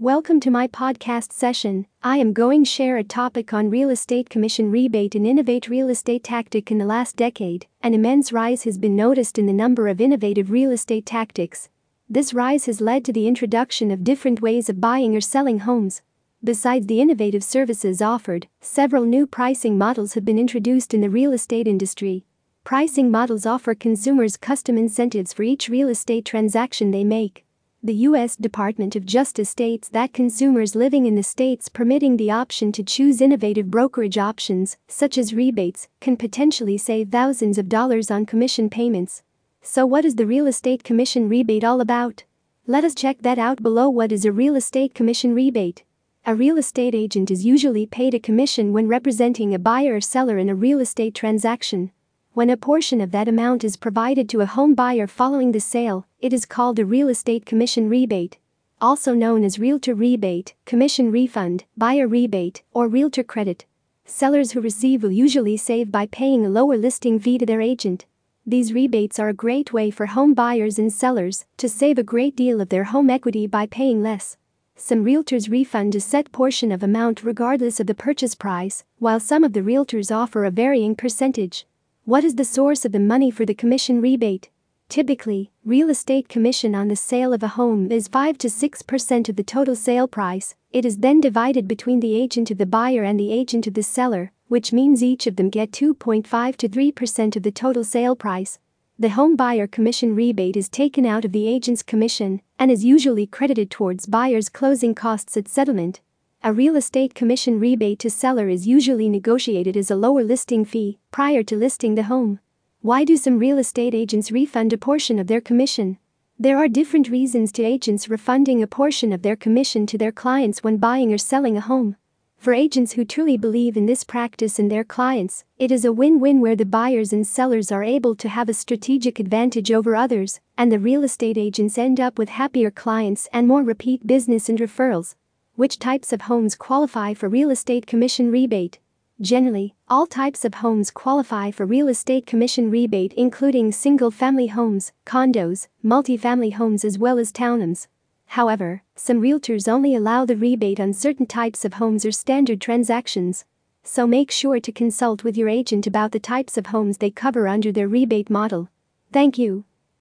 Welcome to my podcast session. I am going to share a topic on real estate commission rebate and innovate real estate tactic in the last decade. An immense rise has been noticed in the number of innovative real estate tactics. This rise has led to the introduction of different ways of buying or selling homes. Besides the innovative services offered, several new pricing models have been introduced in the real estate industry. Pricing models offer consumers custom incentives for each real estate transaction they make. The U.S. Department of Justice states that consumers living in the states permitting the option to choose innovative brokerage options, such as rebates, can potentially save thousands of dollars on commission payments. So, what is the real estate commission rebate all about? Let us check that out below. What is a real estate commission rebate? A real estate agent is usually paid a commission when representing a buyer or seller in a real estate transaction. When a portion of that amount is provided to a home buyer following the sale, it is called a real estate commission rebate. Also known as realtor rebate, commission refund, buyer rebate, or realtor credit. Sellers who receive will usually save by paying a lower listing fee to their agent. These rebates are a great way for home buyers and sellers to save a great deal of their home equity by paying less. Some realtors refund a set portion of amount regardless of the purchase price, while some of the realtors offer a varying percentage. What is the source of the money for the commission rebate? Typically, real estate commission on the sale of a home is 5 to 6% of the total sale price. It is then divided between the agent of the buyer and the agent of the seller, which means each of them get 2.5 to 3% of the total sale price. The home buyer commission rebate is taken out of the agent's commission and is usually credited towards buyer's closing costs at settlement. A real estate commission rebate to seller is usually negotiated as a lower listing fee prior to listing the home. Why do some real estate agents refund a portion of their commission? There are different reasons to agents refunding a portion of their commission to their clients when buying or selling a home. For agents who truly believe in this practice and their clients, it is a win win where the buyers and sellers are able to have a strategic advantage over others, and the real estate agents end up with happier clients and more repeat business and referrals. Which types of homes qualify for real estate commission rebate? Generally, all types of homes qualify for real estate commission rebate, including single family homes, condos, multifamily homes, as well as townhomes. However, some realtors only allow the rebate on certain types of homes or standard transactions. So make sure to consult with your agent about the types of homes they cover under their rebate model. Thank you.